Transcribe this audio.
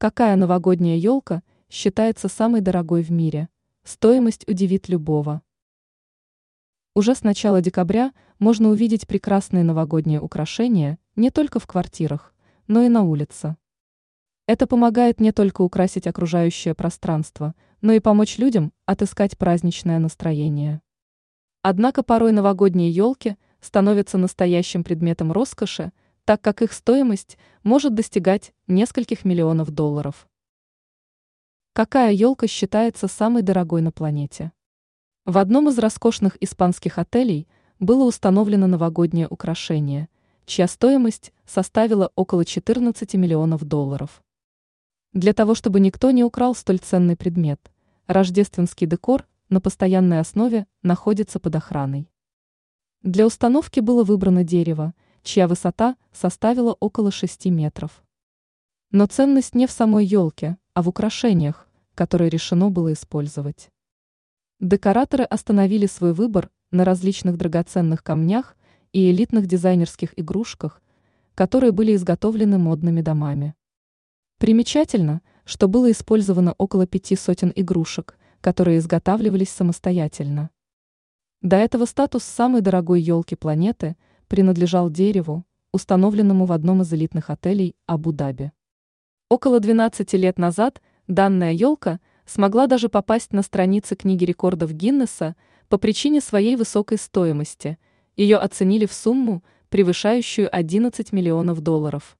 Какая новогодняя елка считается самой дорогой в мире? Стоимость удивит любого. Уже с начала декабря можно увидеть прекрасные новогодние украшения не только в квартирах, но и на улице. Это помогает не только украсить окружающее пространство, но и помочь людям отыскать праздничное настроение. Однако порой новогодние елки становятся настоящим предметом роскоши, так как их стоимость может достигать нескольких миллионов долларов. Какая елка считается самой дорогой на планете? В одном из роскошных испанских отелей было установлено новогоднее украшение, чья стоимость составила около 14 миллионов долларов. Для того, чтобы никто не украл столь ценный предмет, рождественский декор на постоянной основе находится под охраной. Для установки было выбрано дерево, чья высота составила около 6 метров. Но ценность не в самой елке, а в украшениях, которые решено было использовать. Декораторы остановили свой выбор на различных драгоценных камнях и элитных дизайнерских игрушках, которые были изготовлены модными домами. Примечательно, что было использовано около пяти сотен игрушек, которые изготавливались самостоятельно. До этого статус самой дорогой елки планеты принадлежал дереву, установленному в одном из элитных отелей Абу-Даби. Около 12 лет назад данная елка – смогла даже попасть на страницы книги рекордов Гиннесса по причине своей высокой стоимости. Ее оценили в сумму, превышающую 11 миллионов долларов.